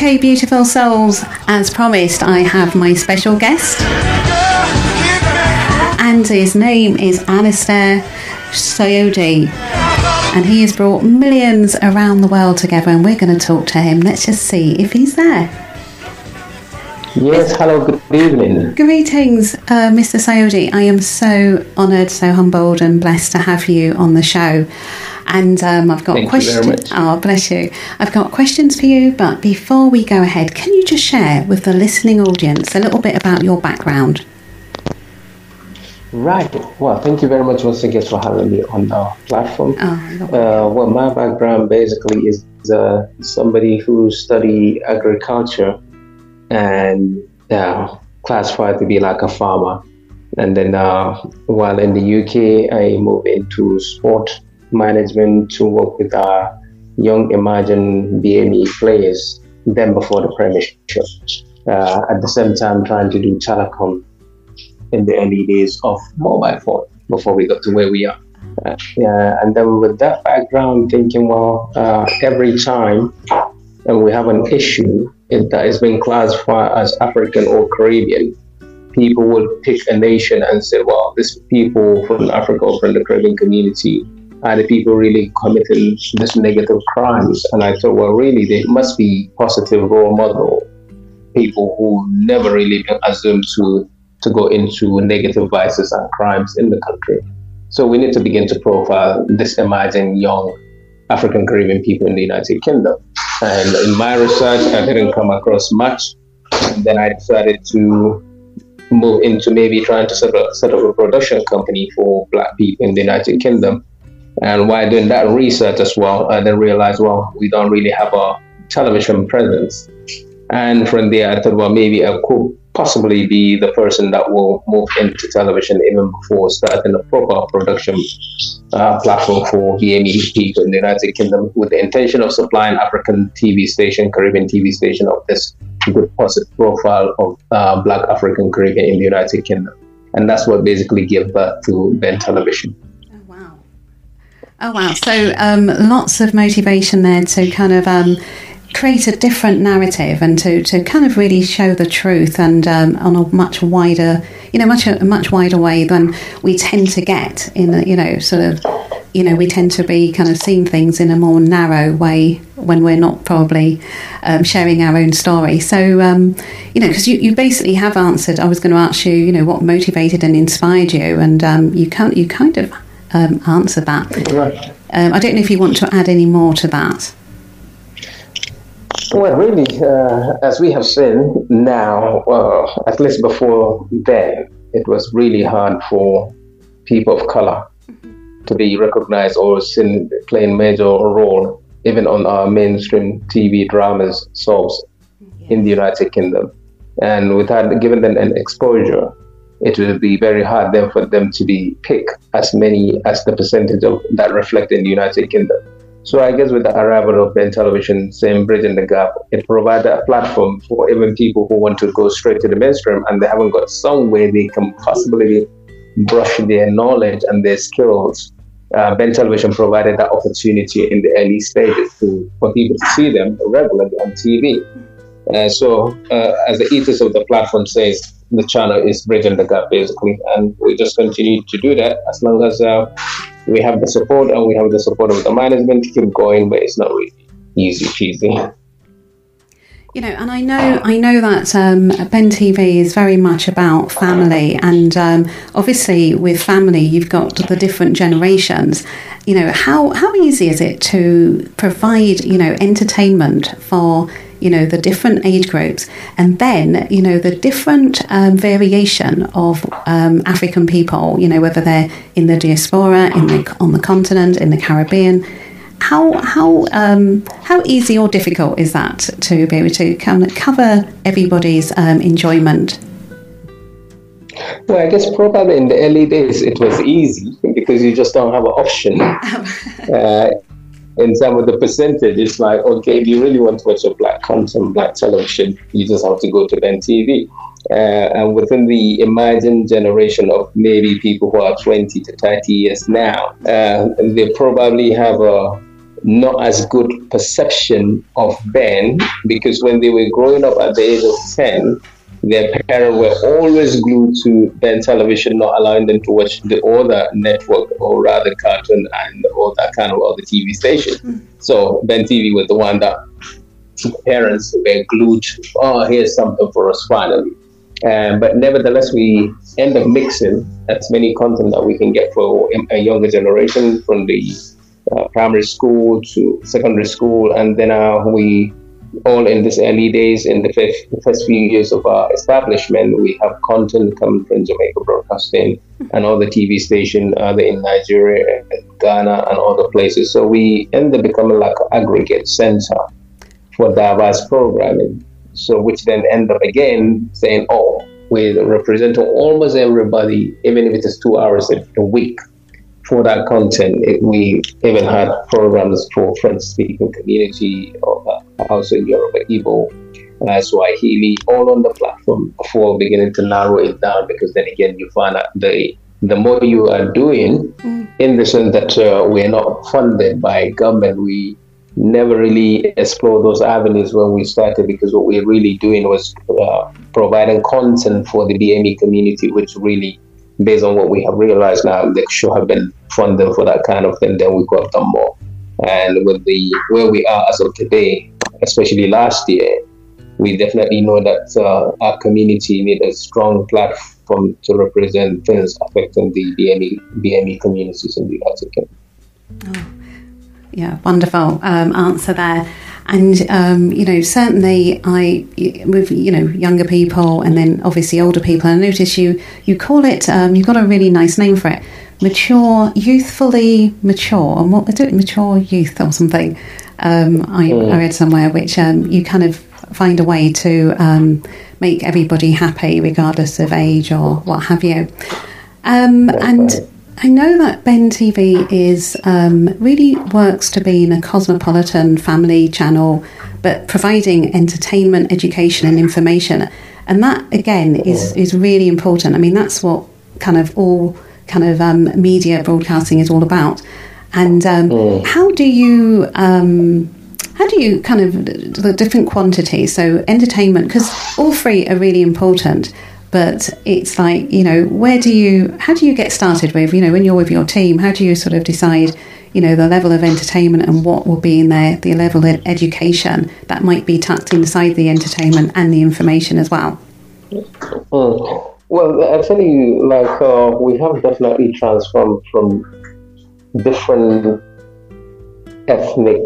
Okay, beautiful souls, as promised, I have my special guest. And his name is Alistair Soyode. And he has brought millions around the world together, and we're going to talk to him. Let's just see if he's there. Yes, hello, good evening. Greetings, uh, Mr. Sayodi. I am so honoured, so humbled, and blessed to have you on the show. And um, I've got questions. you very much. Oh, bless you. I've got questions for you, but before we go ahead, can you just share with the listening audience a little bit about your background? Right. Well, thank you very much once again for having me on our platform. Oh, Uh, well, my background basically is uh, somebody who studied agriculture and uh, classified to be like a farmer. And then uh, while in the UK, I moved into sport management to work with our young emerging BME players, then before the Premiership. Uh, at the same time, trying to do telecom in the early days of mobile phone before we got to where we are. Uh, yeah, and then with that background, thinking, well, uh, every time we have an issue that is being classified as African or Caribbean, people will pick a nation and say, well, these people from Africa or from the Caribbean community are the people really committing this negative crimes. And I thought, well, really, there must be positive role model people who never really been assumed to to go into negative vices and crimes in the country. So we need to begin to profile this emerging young African Caribbean people in the United Kingdom. And in my research, I didn't come across much. And then I decided to move into maybe trying to set up, set up a production company for black people in the United Kingdom. And while doing that research as well, I then realized, well, we don't really have a television presence. And from there, I thought, well, maybe I could possibly be the person that will move into television even before starting a proper production uh, platform for BME people in the United Kingdom with the intention of supplying African TV station, Caribbean TV station of this good positive profile of uh, Black African Caribbean in the United Kingdom. And that's what basically gave birth to Ben Television. Oh wow! So um, lots of motivation there to kind of um, create a different narrative and to, to kind of really show the truth and um, on a much wider, you know, much a much wider way than we tend to get in, a, you know, sort of, you know, we tend to be kind of seeing things in a more narrow way when we're not probably um, sharing our own story. So, um, you know, because you, you basically have answered. I was going to ask you, you know, what motivated and inspired you, and um, you can't you kind of um, answered that. Right. Um, I don't know if you want to add any more to that. Well, really, uh, as we have seen now, uh, at least before then, it was really hard for people of color to be recognized or seen playing major role, even on our mainstream TV dramas, soaps in the United Kingdom. And without giving them an exposure, it will be very hard then for them to be picked as many as the percentage of that reflect in the United Kingdom. So I guess with the arrival of Ben Television, same bridging the gap, it provided a platform for even people who want to go straight to the mainstream and they haven't got somewhere they can possibly brush their knowledge and their skills. Uh, ben Television provided that opportunity in the early stages to, for people to see them regularly on TV. Uh, so, uh, as the ethos of the platform says, the channel is bridging the gap basically, and we just continue to do that as long as uh, we have the support and we have the support of the management to keep going, but it's not really easy cheesy. You know, and I know I know that um, Ben TV is very much about family, and um, obviously with family, you've got the different generations. You know, how how easy is it to provide you know entertainment for you know the different age groups, and then you know the different um, variation of um, African people. You know, whether they're in the diaspora, in the on the continent, in the Caribbean how how um, how easy or difficult is that to be able to cover everybody's um, enjoyment? Well, I guess probably in the early days it was easy because you just don't have an option. uh, in terms of the percentage, it's like, okay, if you really want to watch a black content, black television, you just have to go to Ben TV. Uh, and within the emerging generation of maybe people who are 20 to 30 years now, uh, they probably have a not as good perception of Ben because when they were growing up at the age of 10, their parents were always glued to Ben television, not allowing them to watch the other network or rather cartoon and all that kind of other TV station. Mm. So Ben TV was the one that parents were glued to, oh, here's something for us finally. Um, but nevertheless, we end up mixing as many content that we can get for a younger generation from the uh, primary school to secondary school, and then uh, we all in these early days, in the first, the first few years of our establishment, we have content coming from Jamaica Broadcasting mm-hmm. and all the TV stations, either uh, in Nigeria, and Ghana, and other places. So we end up becoming like an aggregate center for diverse programming. So which then end up again saying, oh, we're representing almost everybody, even if it is two hours a week for that content. It, we even had programs for French speaking community, or, uh, also Yoruba, Igbo, uh, Swahili, all on the platform before beginning to narrow it down. Because then again, you find out the the more you are doing, mm. in the sense that uh, we're not funded by government, we never really explored those avenues when we started because what we are really doing was uh, providing content for the BME community, which really based on what we have realized now, they should have been funded for that kind of thing, then we could have done more. And with the where we are as of today, especially last year, we definitely know that uh, our community need a strong platform to represent things affecting the BME, BME communities in the United Kingdom. Oh, yeah, wonderful um, answer there. And um, you know, certainly, I with you know younger people and then obviously older people. I notice you you call it. Um, you've got a really nice name for it. Mature, youthfully mature, and what is it? Mature youth or something. Um, I, I, read somewhere which um, you kind of find a way to um, make everybody happy, regardless of age or what have you. Um, and I know that Ben TV is um, really works to be in a cosmopolitan family channel, but providing entertainment, education, and information, and that again is is really important. I mean, that's what kind of all kind of um, media broadcasting is all about. And um, mm. how do you um, how do you kind of the different quantities? So entertainment, because all three are really important but it's like you know where do you how do you get started with you know when you're with your team how do you sort of decide you know the level of entertainment and what will be in there the level of education that might be tucked inside the entertainment and the information as well mm. well actually like uh, we have definitely transformed from different ethnic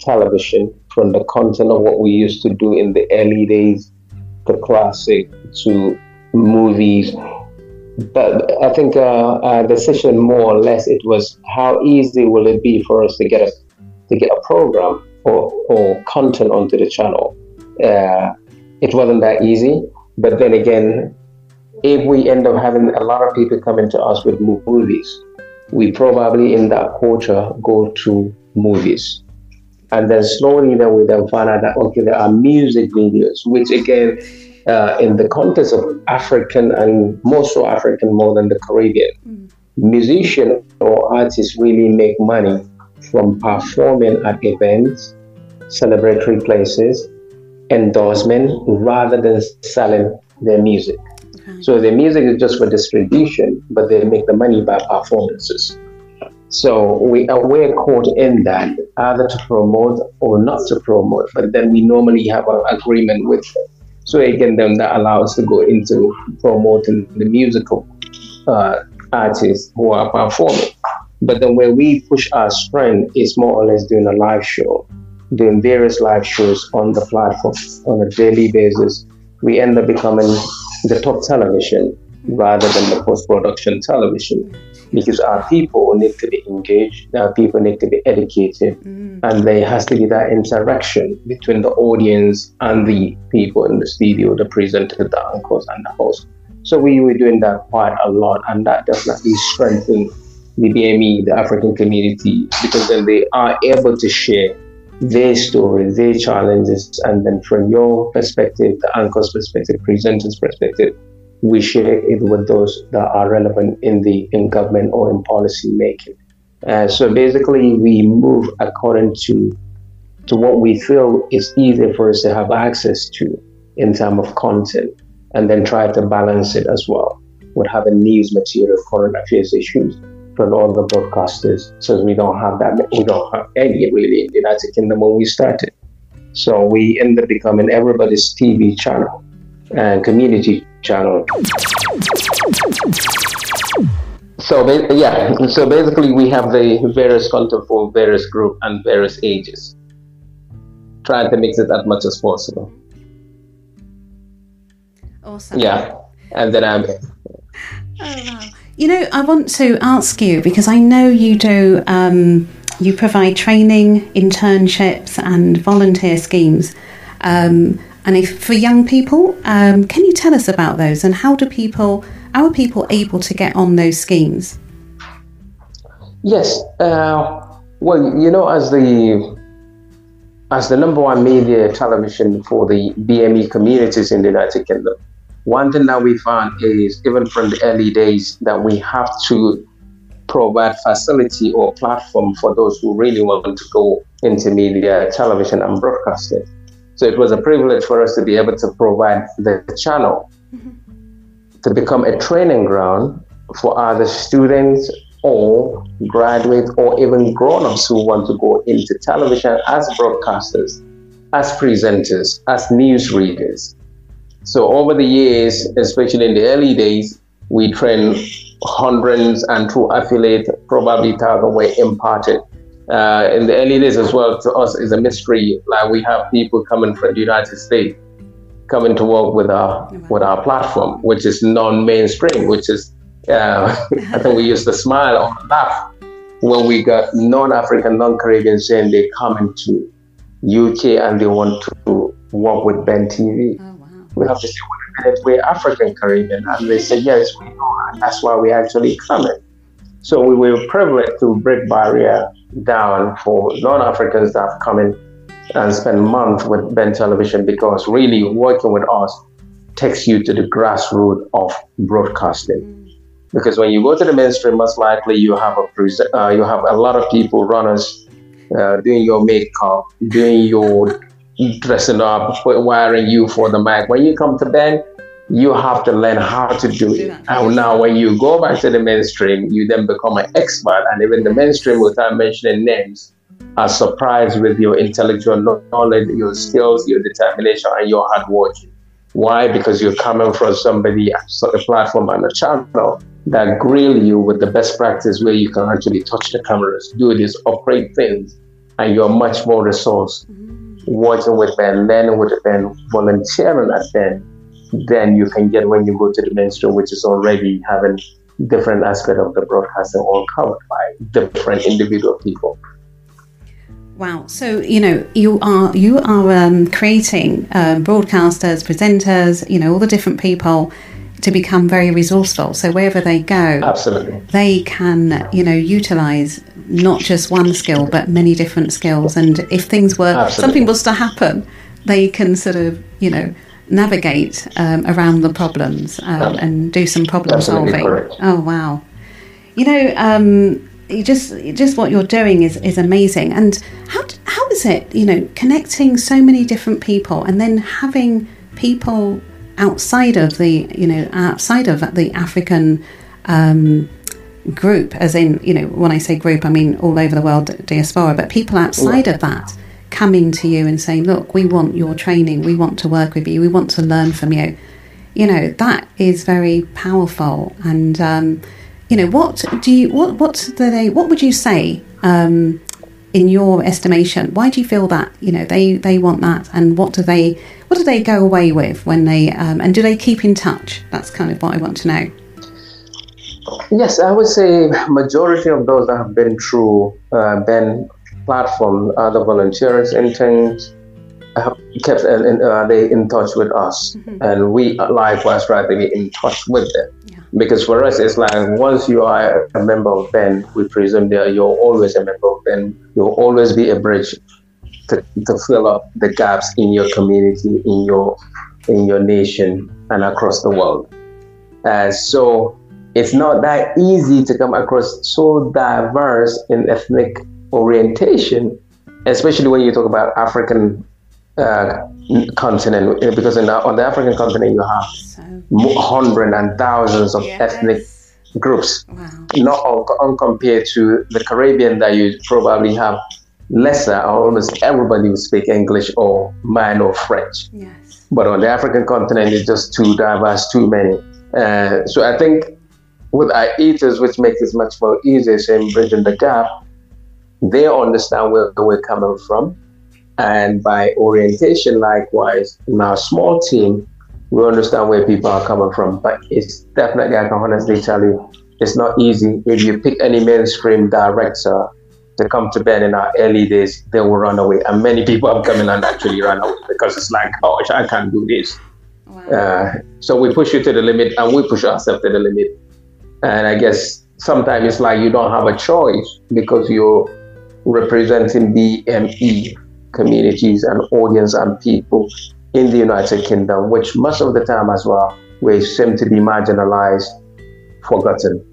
television from the content of what we used to do in the early days the classic to movies. But I think uh, our decision, more or less, it was how easy will it be for us to get a to get a program or, or content onto the channel. Uh, it wasn't that easy, but then again, if we end up having a lot of people coming to us with movies, we probably in that quarter go to movies. And then slowly then we then find out that okay, there are music videos, which again uh, in the context of African and more so African more than the Caribbean, mm. musicians or artists really make money from performing at events, celebratory places, endorsement, rather than selling their music. Okay. So their music is just for distribution, but they make the money by performances. So we are we're caught in that either to promote or not to promote, but then we normally have an agreement with them so again, then that allows us to go into promoting the musical uh, artists who are performing. But then where we push our strength is more or less doing a live show, doing various live shows on the platform on a daily basis. We end up becoming the top television rather than the post production television because our people need to be engaged, our people need to be educated, mm. and there has to be that interaction between the audience and the people in the studio, the presenter, the anchors, and the host. So we were doing that quite a lot, and that definitely strengthened the BME, the African community, because then they are able to share their story, their challenges, and then from your perspective, the anchor's perspective, presenter's perspective, we share it with those that are relevant in the in government or in policy making. Uh, so basically, we move according to to what we feel is easier for us to have access to in terms of content, and then try to balance it as well with having news material, current affairs issues from all the broadcasters. So we don't have that, we don't have any really in the United Kingdom when we started. So we end up becoming everybody's TV channel and community channel. So yeah, so basically we have the various content for various group and various ages, trying to mix it as much as possible. Awesome. Yeah, and then I'm. Oh wow! You know, I want to ask you because I know you do. Um, you provide training, internships, and volunteer schemes. Um, and if for young people, um, can you tell us about those and how do people, how are people able to get on those schemes? Yes, uh, well, you know, as the as the number one media television for the BME communities in the United Kingdom, one thing that we found is even from the early days that we have to provide facility or platform for those who really want to go into media, television, and broadcasting. So it was a privilege for us to be able to provide the channel to become a training ground for other students or graduates or even grown-ups who want to go into television as broadcasters, as presenters, as news readers. So over the years, especially in the early days, we trained hundreds and through affiliate, probably thousands were imparted. Uh, in the early days as well, to us is a mystery. Like we have people coming from the United States coming to work with our with our platform, which is non-mainstream, which is uh, I think we used to smile or laugh when we got non-African, non-Caribbean saying they come into UK and they want to work with Ben TV. Oh, wow. We have to say, wait, we're African Caribbean. And they said, yes, we know. And that's why we actually coming. So we were privileged to break barrier down for non-Africans that have come in and spend months with Ben Television because really working with us takes you to the grassroots of broadcasting. Because when you go to the mainstream, most likely you have a uh, you have a lot of people, runners, uh, doing your makeup, doing your dressing up, wiring you for the mic. When you come to Ben, you have to learn how to do it. And now, when you go back to the mainstream, you then become an expert, and even the mainstream, without mentioning names, are surprised with your intellectual knowledge, your skills, your determination, and your hard work. Why? Because you're coming from somebody, a platform and a channel that grill you with the best practice where you can actually touch the cameras, do this, operate things, and you're much more resourced. Mm-hmm. Working with them, learning with them, volunteering at them, than you can get when you go to the mainstream, which is already having different aspect of the broadcasting all covered by different individual people. Wow! So you know you are you are um, creating uh, broadcasters, presenters, you know all the different people to become very resourceful. So wherever they go, absolutely, they can you know utilize not just one skill but many different skills. And if things were absolutely. something was to happen, they can sort of you know navigate um, around the problems um, and do some problem solving. Oh wow! You know, um, you just just what you're doing is is amazing. And how how is it? You know, connecting so many different people and then having people outside of the you know outside of the African. Um, group as in you know when i say group i mean all over the world diaspora but people outside of that coming to you and saying, "Look, we want your training. We want to work with you. We want to learn from you." You know that is very powerful. And um, you know what do you what what do they what would you say um, in your estimation? Why do you feel that you know they they want that, and what do they what do they go away with when they um, and do they keep in touch? That's kind of what I want to know. Yes, I would say majority of those that have been through uh, Ben platform, other volunteers, interns, have kept in, in, uh, they in touch with us, mm-hmm. and we likewise try to be in touch with them. Yeah. Because for us, it's like once you are a member of Ben, we presume that you're always a member of Ben. You'll always be a bridge to, to fill up the gaps in your community, in your in your nation, and across the world. Uh, so it's not that easy to come across so diverse in ethnic orientation, especially when you talk about African uh, continent, because the, on the African continent you have so, hundreds and thousands of yes. ethnic groups, wow. not on, compared to the Caribbean that you probably have lesser, or almost everybody will speak English or Mano or French. Yes. But on the African continent, it's just too diverse, too many. Uh, so I think with our eaters, which makes it much more easier in bridging the gap, they understand where we're coming from. And by orientation, likewise, in our small team, we understand where people are coming from. But it's definitely, I can honestly tell you, it's not easy. If you pick any mainstream director to come to Ben in our early days, they will run away. And many people have come in and actually run away because it's like, oh, I can't do this. Wow. Uh, so we push you to the limit and we push ourselves to the limit. And I guess sometimes it's like you don't have a choice because you're representing BME communities and audience and people in the United Kingdom, which most of the time as well, we seem to be marginalized, forgotten.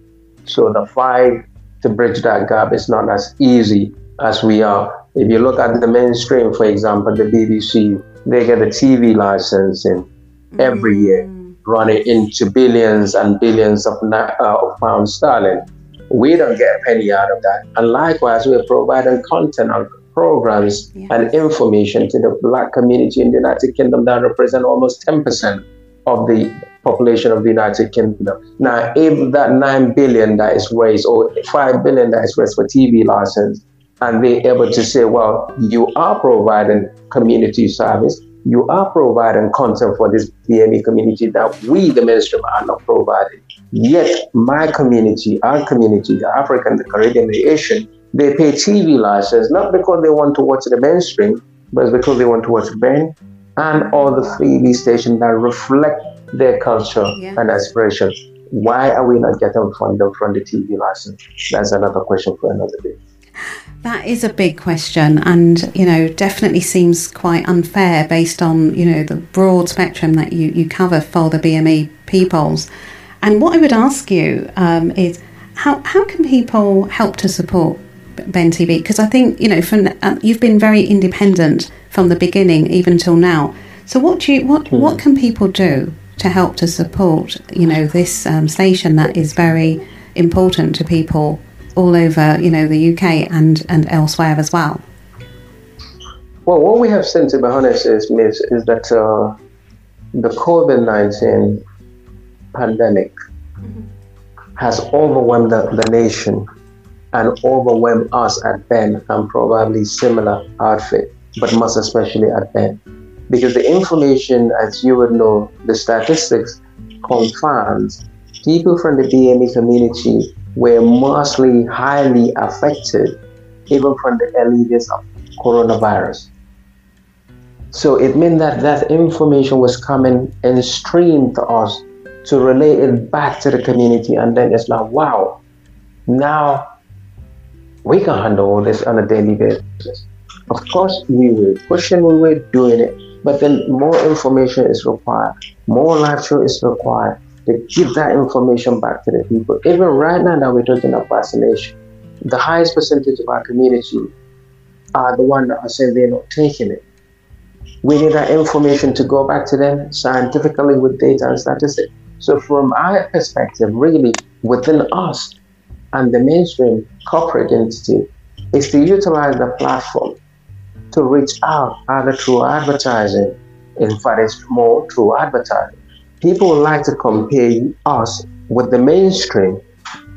So the fight to bridge that gap is not as easy as we are. If you look at the mainstream, for example, the BBC, they get a TV licensing every mm-hmm. year, running into billions and billions of, uh, of pounds sterling. We don't get a penny out of that. And likewise, we're providing content on programs and information to the black community in the United Kingdom that represent almost 10% of the population of the United Kingdom. Now, if that 9 billion that is raised or 5 billion that is raised for TV license, and they're able to say, well, you are providing community service, you are providing content for this BME community that we, the mainstream, are not providing. Yet, my community, our community, the African, the Caribbean, the Asian, they pay TV license not because they want to watch the mainstream, but because they want to watch Ben and all the TV stations that reflect their culture yeah. and aspirations. Why are we not getting funded from the TV license? That's another question for another day. That is a big question, and you know, definitely seems quite unfair based on you know the broad spectrum that you, you cover for the BME peoples. And what I would ask you um, is, how how can people help to support Ben TV? Because I think you know, from uh, you've been very independent from the beginning, even till now. So, what do you what hmm. what can people do to help to support you know this um, station that is very important to people all over, you know, the UK and, and elsewhere as well? Well, what we have seen, to be honest, is, Miss, is that uh, the COVID 19 pandemic mm-hmm. has overwhelmed the, the, nation and overwhelmed us at Ben and probably similar outfit, but most especially at Ben. Because the information, as you would know, the statistics confirms people from the BME community were mostly highly affected even from the early days of coronavirus. So it meant that that information was coming in stream to us to relay it back to the community. And then it's like, wow, now we can handle all this on a daily basis. Of course, we were pushing, we were doing it, but then more information is required, more live show is required, to give that information back to the people. Even right now that we're talking about vaccination, the highest percentage of our community are the ones that are saying they're not taking it. We need that information to go back to them scientifically with data and statistics. So, from our perspective, really within us and the mainstream corporate entity, is to utilize the platform to reach out either through advertising, in fact, it's more through advertising people like to compare us with the mainstream.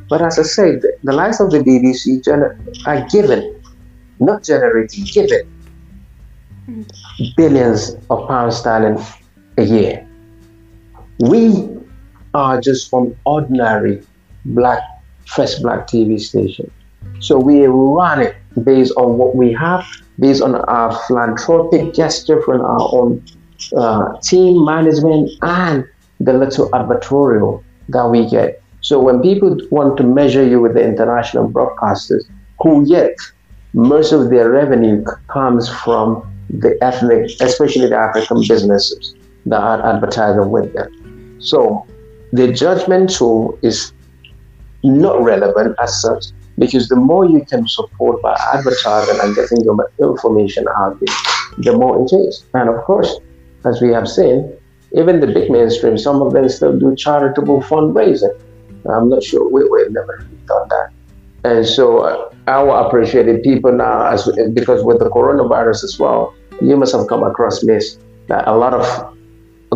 But as I said, the likes of the BBC gener- are given, not generating, given billions of pounds sterling a year. We are just from ordinary black, first black TV station. So we run it based on what we have, based on our philanthropic gesture from our own uh, team management and the little advertorial that we get. So when people want to measure you with the international broadcasters, who yet most of their revenue comes from the ethnic, especially the African businesses that are advertising with them. So the judgment tool is not relevant as such because the more you can support by advertising and getting your information out there, the more it is. And of course, as we have seen, even the big mainstream, some of them still do charitable fundraising. I'm not sure we, we've never really done that. And so I uh, our appreciated people now, as because with the coronavirus as well, you must have come across this that a lot of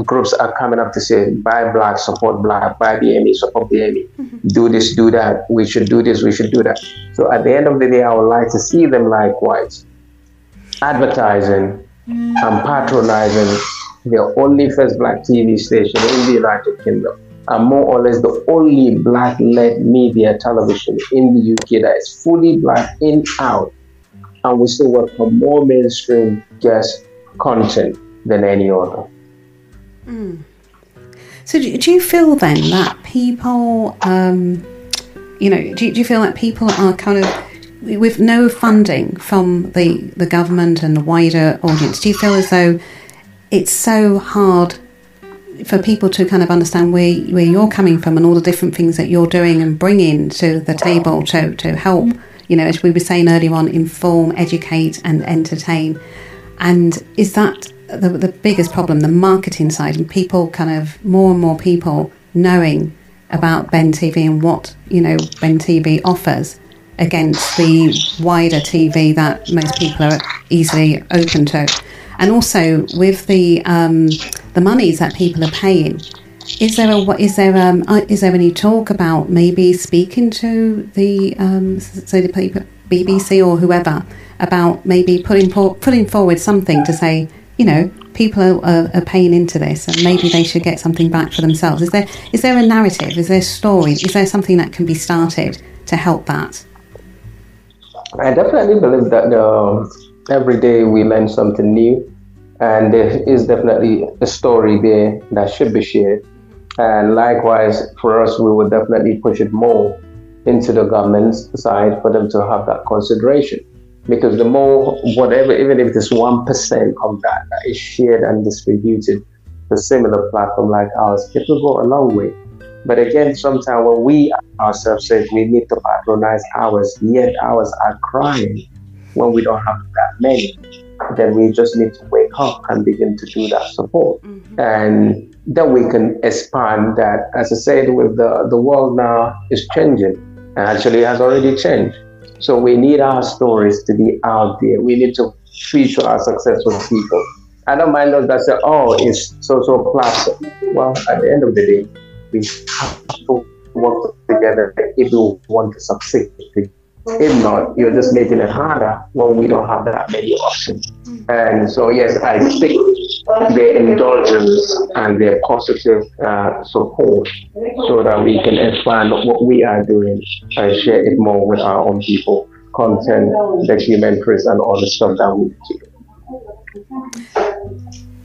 groups are coming up to say, buy black, support black, buy BME, support BME, mm-hmm. do this, do that, we should do this, we should do that. So at the end of the day, I would like to see them likewise advertising and patronizing the only first black TV station in the United Kingdom and more or less the only black led media television in the UK that is fully black in out. And we still work for more mainstream guest content than any other. Mm. So, do, do, you feel then that people, um, you know, do, do you feel that people are kind of with no funding from the, the government and the wider audience, do you feel as though it's so hard for people to kind of understand where where you're coming from and all the different things that you're doing and bringing to the table to to help, you know, as we were saying earlier on, inform, educate, and entertain. And is that the, the biggest problem, the marketing side, and people kind of more and more people knowing about Ben TV and what you know Ben TV offers against the wider TV that most people are easily open to, and also with the um, the monies that people are paying. Is there a is there um, uh, is there any talk about maybe speaking to the um, say the BBC or whoever about maybe putting putting forward something to say you know, people are, are, paying into this, and maybe they should get something back for themselves. Is there is there a narrative? Is there a story? Is there something that can be started to help that? I definitely believe that uh, every day we learn something new, and there is definitely a story there that should be shared. And likewise, for us, we will definitely push it more into the government's side for them to have that consideration because the more whatever even if it is 1% of that that is shared and distributed to similar platform like ours it will go a long way but again sometimes when we ourselves say we need to patronize ours yet ours are crying when we don't have that many then we just need to wake up and begin to do that support mm-hmm. and then we can expand that as i said with the the world now is changing and actually has already changed so we need our stories to be out there. We need to feature our successful people. I don't mind those that say, oh, it's so so plastic. Well, at the end of the day, we have to work together if you want to succeed. If not, you're just making it harder when we don't have that many options. And so, yes, I think their indulgence and their positive uh, support so that we can expand what we are doing and share it more with our own people, content, documentaries, and all the stuff that we do.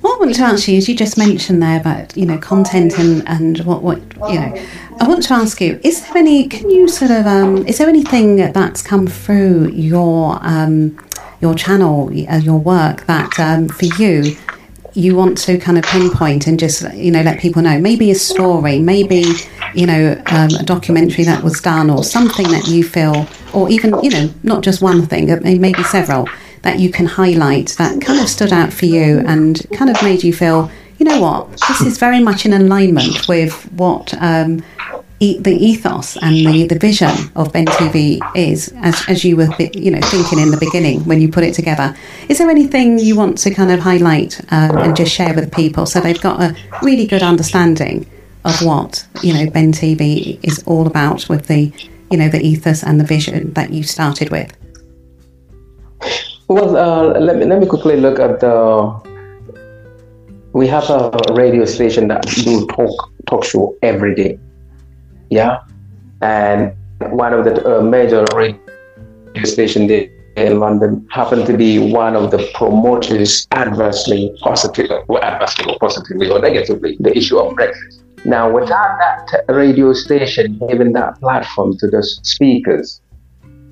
What I want to ask you is you just mentioned there about you know content and, and what what you know. I want to ask you: Is there any? Can you sort of um, is there anything that's come through your um, your channel, uh, your work that um, for you you want to kind of pinpoint and just you know let people know maybe a story maybe you know um, a documentary that was done or something that you feel or even you know not just one thing maybe several that you can highlight that kind of stood out for you and kind of made you feel you know what this is very much in alignment with what um, e- the ethos and the, the vision of Ben TV is, as, as you were you know thinking in the beginning when you put it together. Is there anything you want to kind of highlight um, and just share with people so they've got a really good understanding of what you know Ben TV is all about with the you know the ethos and the vision that you started with? Well, uh, let me let me quickly look at the. We have a radio station that do talk talk show every day yeah, and one of the uh, major radio stations there in London happened to be one of the promoters adversely, positively, well, adversely or positively or negatively, the issue of Brexit. Now, without that radio station giving that platform to the speakers,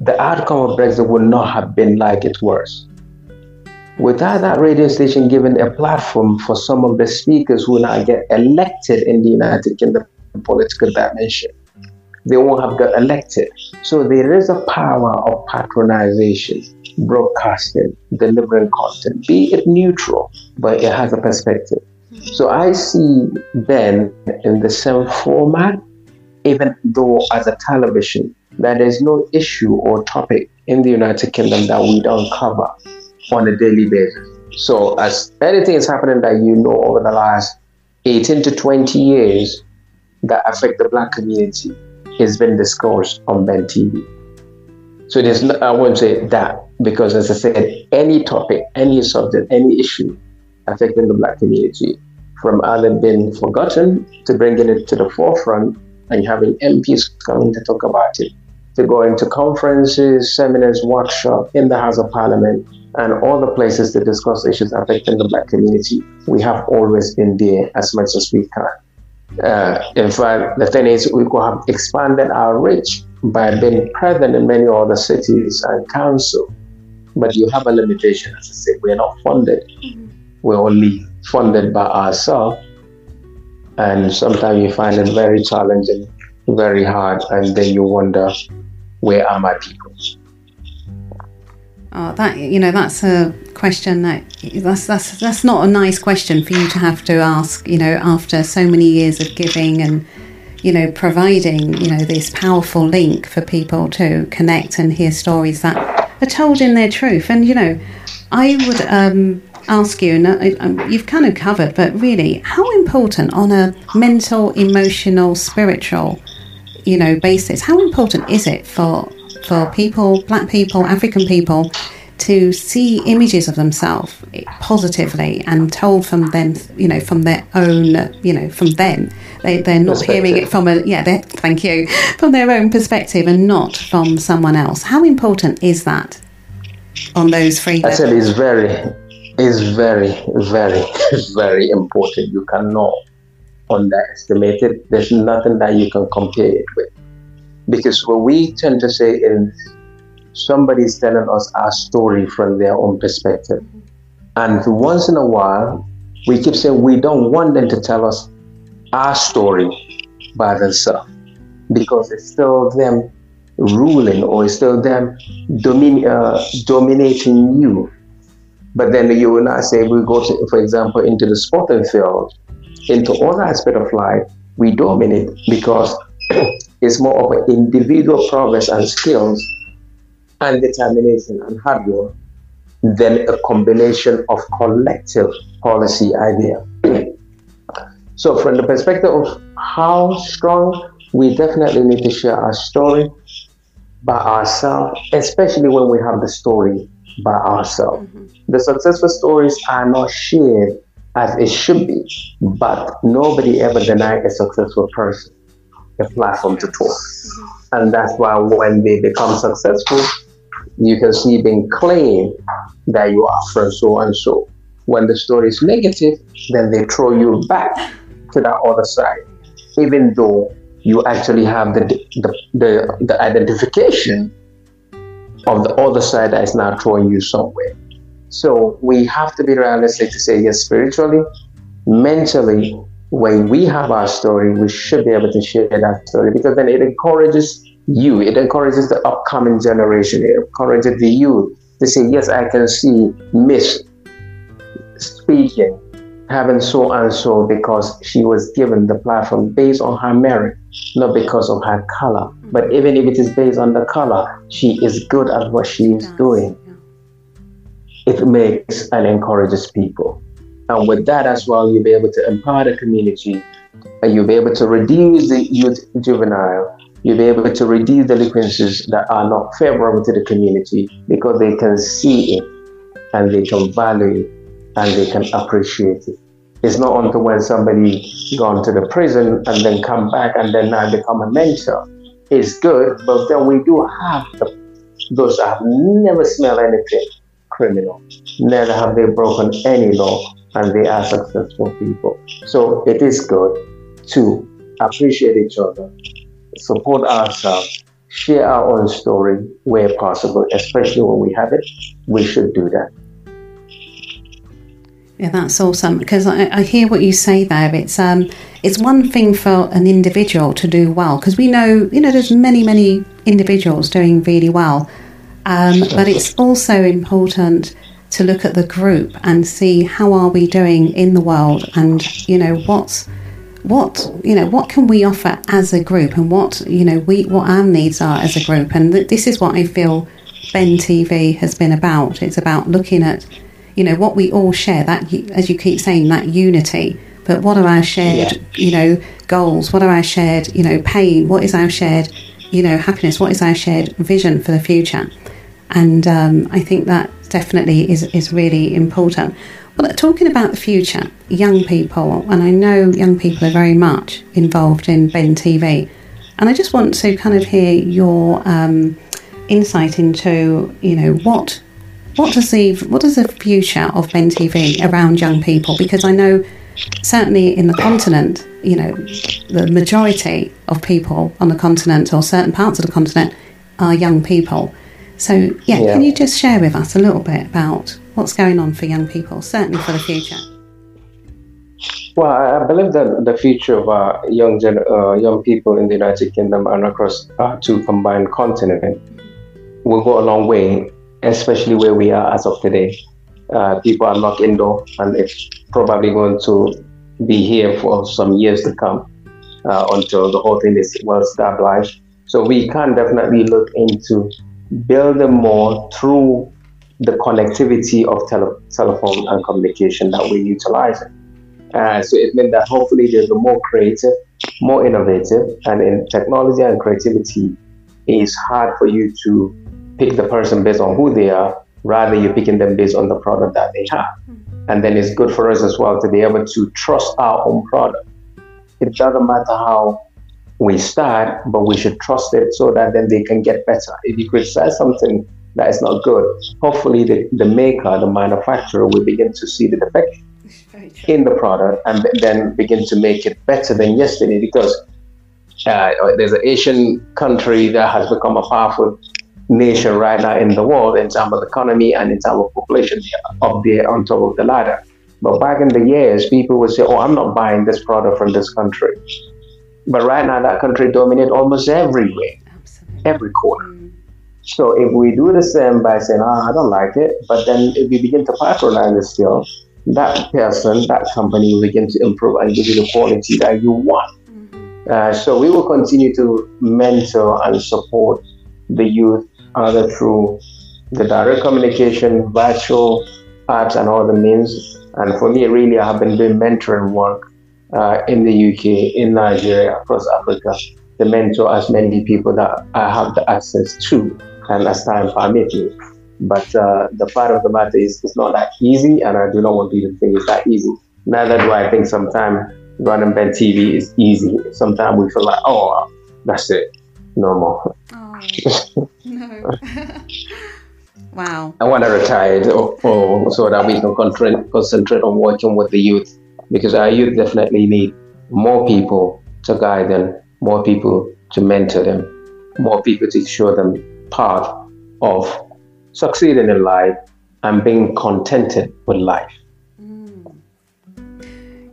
the outcome of Brexit would not have been like it was. Without that radio station giving a platform for some of the speakers who now get elected in the United Kingdom political dimension, they won't have got elected. So there is a power of patronization, broadcasting, delivering content, be it neutral, but it has a perspective. So I see then in the same format, even though as a television, that there's no issue or topic in the United Kingdom that we don't cover on a daily basis. So as anything is happening that you know over the last 18 to 20 years that affect the black community has been discussed on Ben TV. So there's I won't say that because as I said, any topic, any subject, any issue affecting the black community from either being forgotten to bringing it to the forefront and having MPs coming to talk about it, to going to conferences, seminars, workshops in the House of Parliament, and all the places to discuss issues affecting the black community. We have always been there as much as we can. Uh, in fact, the thing is, we could have expanded our reach by being present in many other cities and council. But you have a limitation, as I said, we're not funded. We're only funded by ourselves. And sometimes you find it very challenging, very hard, and then you wonder, where are my people? Oh, that you know, that's a question that that's that's that's not a nice question for you to have to ask. You know, after so many years of giving and you know providing you know this powerful link for people to connect and hear stories that are told in their truth. And you know, I would um, ask you, and um, you've kind of covered, but really, how important on a mental, emotional, spiritual, you know, basis, how important is it for for people, black people, African people, to see images of themselves positively and told from them, you know, from their own, you know, from them. They, they're not hearing it from a, yeah, thank you, from their own perspective and not from someone else. How important is that on those three I said it's very, it's very, very, very important. You cannot underestimate it. There's nothing that you can compare it with. Because what we tend to say is somebody's telling us our story from their own perspective. And once in a while, we keep saying we don't want them to tell us our story by themselves because it's still them ruling or it's still them domin- uh, dominating you. But then you will not say we go to, for example, into the sporting field, into all aspect of life, we dominate because it's more of an individual progress and skills and determination and hard work than a combination of collective policy idea. so from the perspective of how strong, we definitely need to share our story by ourselves, especially when we have the story by ourselves. Mm-hmm. The successful stories are not shared as it should be, but nobody ever denied a successful person a platform to talk. Mm-hmm. And that's why when they become successful, you can see being claimed that you are from so and so. When the story is negative, then they throw you back to that other side, even though you actually have the, the, the, the identification of the other side that is now throwing you somewhere. So we have to be realistic to say, yes, spiritually, mentally, when we have our story, we should be able to share that story because then it encourages you, it encourages the upcoming generation, it encourages the youth to say, Yes, I can see Miss speaking, having so and so because she was given the platform based on her merit, not because of her color. But even if it is based on the color, she is good at what she is doing. It makes and encourages people. And with that as well, you'll be able to empower the community and you'll be able to reduce the youth juvenile. You'll be able to reduce delinquencies that are not favorable to the community because they can see it and they can value it and they can appreciate it. It's not until when somebody gone to the prison and then come back and then now become a mentor. It's good, but then we do have the, those that have never smelled anything criminal, never have they broken any law, and they are successful people. So it is good to appreciate each other, support ourselves, share our own story where possible, especially when we have it. We should do that. Yeah, that's awesome because I, I, hear what you say there. It's um, it's one thing for an individual to do well because we know you know there's many many individuals doing really well, um, but it's also important to look at the group and see how are we doing in the world and you know what's what you know what can we offer as a group and what you know we what our needs are as a group. And th- this is what I feel Ben TV has been about. It's about looking at you know what we all share that as you keep saying that unity. But what are our shared yeah. you know goals? What are our shared you know pain? What is our shared you know happiness? What is our shared vision for the future and um, I think that definitely is, is really important. Well, talking about the future, young people, and I know young people are very much involved in Ben TV, and I just want to kind of hear your um, insight into, you know, what what does the what does the future of Ben TV around young people? Because I know certainly in the continent, you know, the majority of people on the continent or certain parts of the continent are young people. So, yeah, yeah, can you just share with us a little bit about what's going on for young people, certainly for the future? Well, I believe that the future of uh, young uh, young people in the United Kingdom and across our two combined continents will go a long way, especially where we are as of today. Uh, people are locked indoor, and it's probably going to be here for some years to come uh, until the whole thing is well stabilized. So we can definitely look into build them more through the connectivity of tele- telephone and communication that we're utilizing. Uh, so it means that hopefully they're more creative, more innovative, and in technology and creativity, it's hard for you to pick the person based on who they are, rather you're picking them based on the product that they have. Hmm. And then it's good for us as well to be able to trust our own product. It doesn't matter how we start, but we should trust it so that then they can get better. If you criticize something that is not good, hopefully the, the maker, the manufacturer will begin to see the defect in the product and then begin to make it better than yesterday because uh, there's an Asian country that has become a powerful nation right now in the world in terms of economy and in terms of population up there on top of the ladder. But back in the years, people would say, "Oh, I'm not buying this product from this country." But right now, that country dominates almost everywhere, Absolutely. every corner. Mm. So if we do the same by saying, "Ah, oh, I don't like it," but then if we begin to patronize it still, that person, that company will begin to improve and give you the quality that you want. Mm-hmm. Uh, so we will continue to mentor and support the youth either through the direct communication, virtual apps, and all the means. And for me, really, I have been doing mentoring work uh, in the UK, in Nigeria, across Africa, to mentor as many people that I have the access to and as time permits me. But uh, the part of the matter is it's not that easy, and I do not want people to think it's that easy. Neither do I think sometimes running Ben TV is easy. Sometimes we feel like, oh, that's it, no more. Oh, no. wow. I want to retire so that we can concentrate on working with the youth because our youth definitely need more people to guide them, more people to mentor them, more people to show them path of succeeding in life and being contented with life. Mm.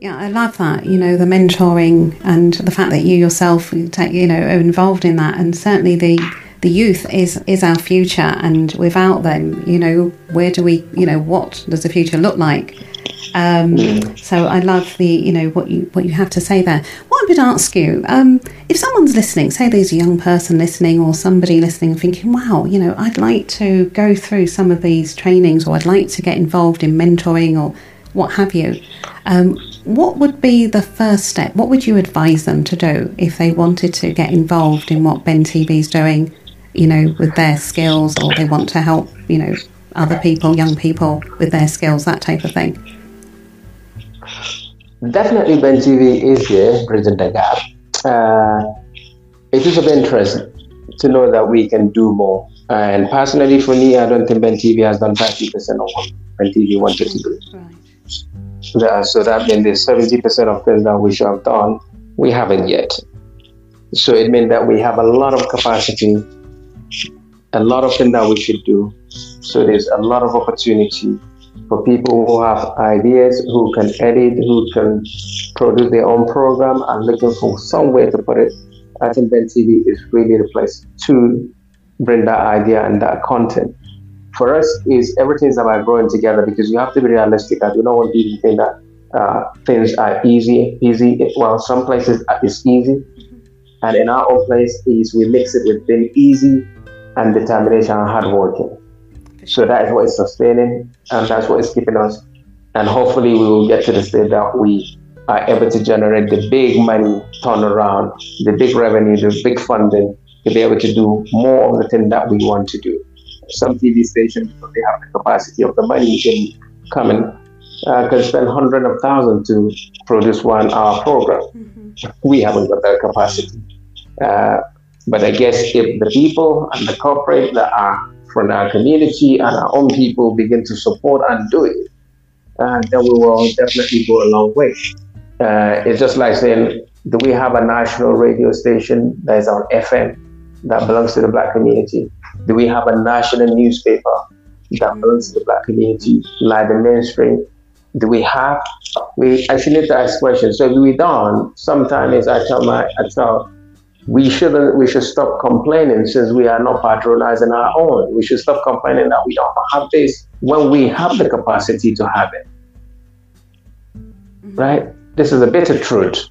Yeah, I love that. You know, the mentoring and the fact that you yourself, you know, are involved in that, and certainly the the youth is is our future. And without them, you know, where do we, you know, what does the future look like? Um, so I love the you know what you what you have to say there. What I would ask you, um, if someone's listening, say there's a young person listening or somebody listening thinking, wow, you know, I'd like to go through some of these trainings or I'd like to get involved in mentoring or what have you. Um, what would be the first step? What would you advise them to do if they wanted to get involved in what Ben TV is doing, you know, with their skills or they want to help, you know, other people, young people with their skills, that type of thing? Definitely, Ben TV is here, bridging the gap. Uh, it is of interest to know that we can do more. And personally, for me, I don't think Ben TV has done 50% of what Ben TV wanted to do. Right. so that means the 70% of things that we should have done, we haven't yet. So it means that we have a lot of capacity, a lot of things that we should do. So there's a lot of opportunity for people who have ideas, who can edit, who can produce their own program, and looking for somewhere to put it. I think Ben TV is really the place to bring that idea and that content. For us, is everything's about growing together because you have to be realistic. I do not want people to think that uh, things are easy, easy. Well, some places it's easy, and in our own place is we mix it with being easy and determination and hard working. So that is what is sustaining, and that's what is keeping us. And hopefully, we will get to the state that we are able to generate the big money turnaround, the big revenue, the big funding to be able to do more of the thing that we want to do. Some TV stations, they have the capacity of the money in coming, uh, can spend hundreds of thousands to produce one hour program. Mm-hmm. We haven't got that capacity. Uh, but I guess if the people and the corporate that are from our community and our own people begin to support and do it, uh, then we will definitely go a long way. Uh, it's just like saying, do we have a national radio station that is on FM that belongs to the black community? Do we have a national newspaper that belongs to the black community, like the mainstream? Do we have? We actually need to ask questions. So if we don't, sometimes I tell my I tell we shouldn't we should stop complaining since we are not patronizing our own. We should stop complaining that we don't have this when we have the capacity to have it. Mm-hmm. Right? This is a bitter truth.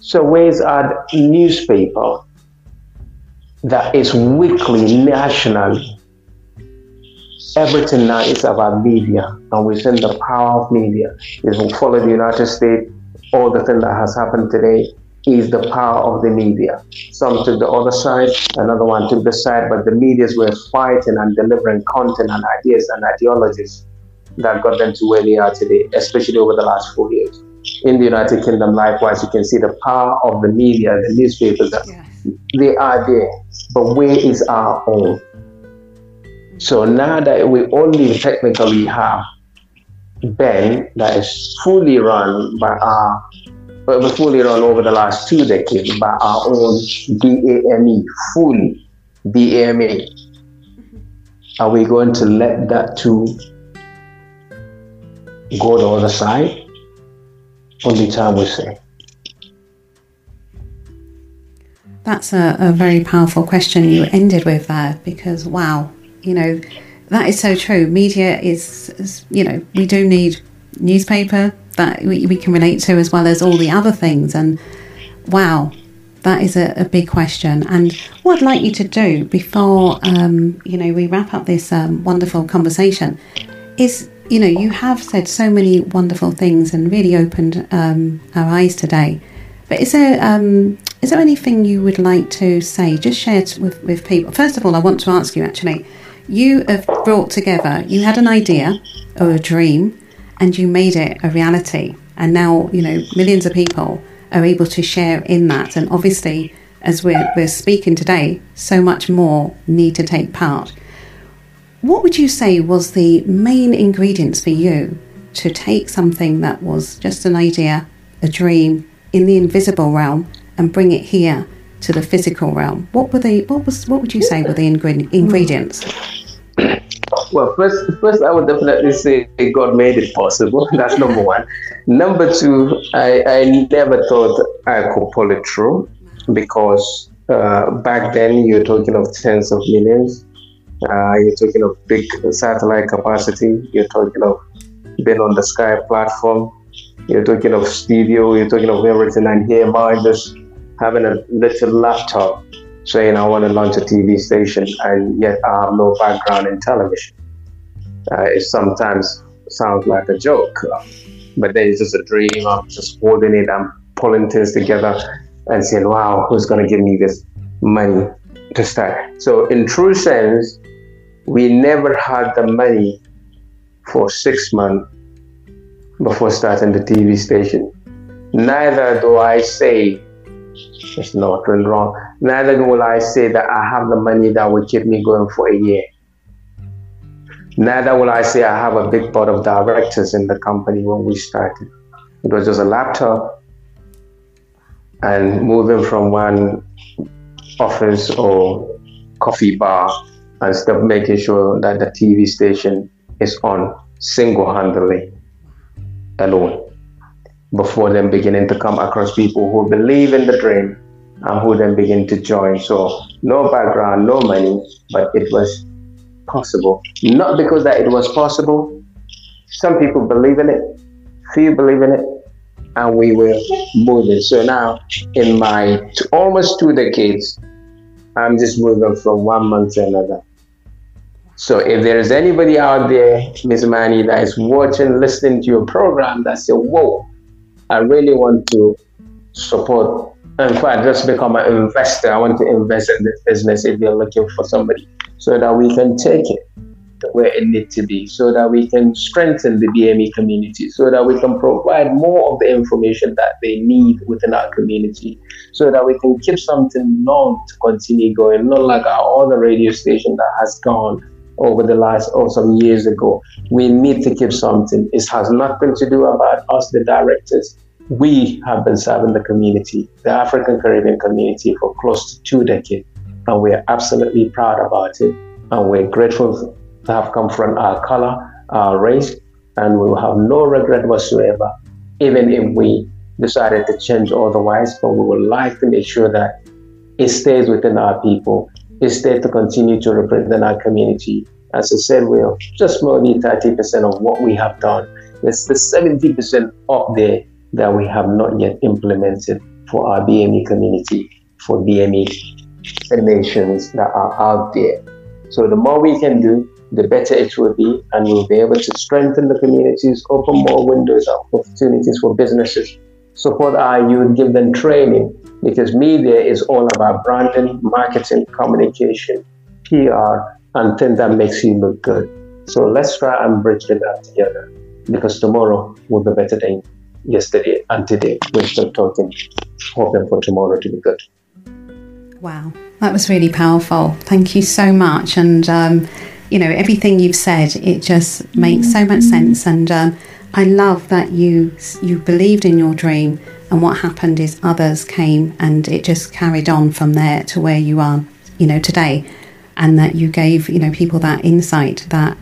So where's our newspaper that is weekly, nationally? Everything now is about media, and seen the power of media. If we follow the United States, all the thing that has happened today, is the power of the media. Some took the other side, another one took the side, but the medias were fighting and delivering content and ideas and ideologies that got them to where they are today, especially over the last four years. In the United Kingdom, likewise, you can see the power of the media, the newspapers, yes. they are there. But where is our own? So now that we only technically have Ben that is fully run by our but we fully run over the last two decades by our own BAME, fully BAME. Mm-hmm. Are we going to let that too go the other side? Only time will say. That's a, a very powerful question you ended with there because, wow, you know, that is so true. Media is, is you know, we do need newspaper, that we, we can relate to as well as all the other things. And wow, that is a, a, big question. And what I'd like you to do before um, you know we wrap up this um, wonderful conversation is you know you have said so many wonderful things and really opened um, our eyes today. But is there um, is there anything you would like to say? Just share it with, with people. First of all, I want to ask you actually. You have brought together. You had an idea or a dream and you made it a reality. And now, you know, millions of people are able to share in that. And obviously, as we're, we're speaking today, so much more need to take part. What would you say was the main ingredients for you to take something that was just an idea, a dream in the invisible realm, and bring it here to the physical realm? What were the what was what would you say were the ingredients? Well, first, first I would definitely say God made it possible. That's number one. Number two, I, I never thought I could pull it through because uh, back then you're talking of tens of millions. Uh, you're talking of big satellite capacity. You're talking of being on the Sky platform. You're talking of studio. You're talking of everything. And here am just having a little laptop saying I want to launch a TV station and yet I have no background in television. Uh, it sometimes sounds like a joke, but then it's just a dream of just holding it and pulling things together and saying, wow, who's going to give me this money to start? So, in true sense, we never had the money for six months before starting the TV station. Neither do I say it's not wrong. Neither will I say that I have the money that will keep me going for a year. Neither will I say I have a big board of directors in the company when we started. It was just a laptop and moving from one office or coffee bar and stuff, making sure that the TV station is on single handedly alone before then beginning to come across people who believe in the dream and who then begin to join. So no background, no money, but it was possible. Not because that it was possible. Some people believe in it, few believe in it, and we were moving. So now, in my t- almost two decades, I'm just moving from one month to another. So if there is anybody out there, Miss Imani, that is watching, listening to your program, that say, "Whoa, I really want to support." In fact, just become an investor. I want to invest in this business. If you're looking for somebody, so that we can take it where it needs to be so that we can strengthen the BME community, so that we can provide more of the information that they need within our community, so that we can keep something long to continue going, not like our other radio station that has gone over the last or some years ago. We need to keep something. It has nothing to do about us, the directors. We have been serving the community, the African Caribbean community, for close to two decades, and we are absolutely proud about it. And we're grateful to have come from our color, our race, and we will have no regret whatsoever, even if we decided to change otherwise. But we would like to make sure that it stays within our people, it stays to continue to represent our community. As I said, we're just only 30% of what we have done. There's the 70% up there that we have not yet implemented for our BME community, for BME nations that are out there. So the more we can do, the better it will be, and we'll be able to strengthen the communities, open more windows of opportunities for businesses, support our youth, give them training, because media is all about branding, marketing, communication, PR, and things that makes you look good. So let's try and bridge the gap together, because tomorrow will be better than yesterday and today. We're still talking, hoping for tomorrow to be good. Wow, that was really powerful. Thank you so much, and. Um, you know everything you've said it just makes so much sense and um, i love that you you believed in your dream and what happened is others came and it just carried on from there to where you are you know today and that you gave you know people that insight that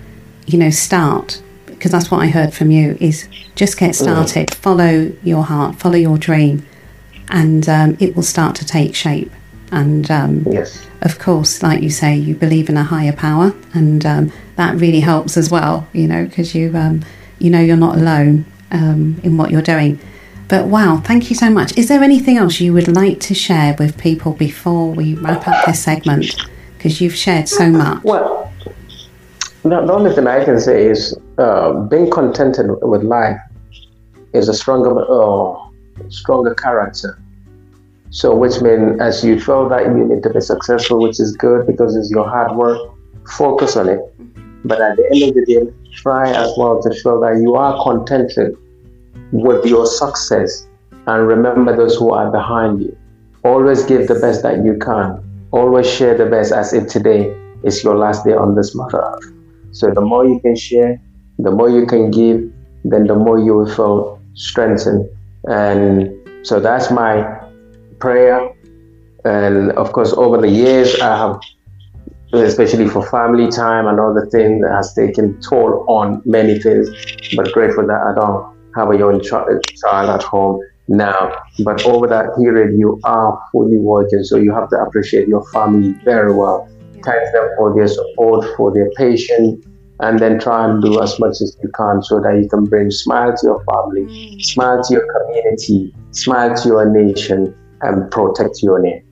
you know start because that's what i heard from you is just get started follow your heart follow your dream and um, it will start to take shape and um, Yes. of course, like you say, you believe in a higher power, and um, that really helps as well. You know, because you um, you know you're not alone um, in what you're doing. But wow, thank you so much. Is there anything else you would like to share with people before we wrap up this segment? Because you've shared so much. Well, the only thing I can say is uh, being contented with life is a stronger, uh, stronger character. So, which means as you feel that you need to be successful, which is good because it's your hard work, focus on it. But at the end of the day, try as well to show that you are contented with your success and remember those who are behind you. Always give the best that you can. Always share the best as if today is your last day on this earth. So the more you can share, the more you can give, then the more you will feel strengthened. And so that's my prayer. And of course, over the years, I have, especially for family time and other things, that has taken toll on many things. But grateful that I don't have a young child, child at home now. But over that period, you are fully working, so you have to appreciate your family very well. Thank them for their support, for their patience, and then try and do as much as you can so that you can bring smile to your family, mm. smile to your community, smile to your nation, and protect your name.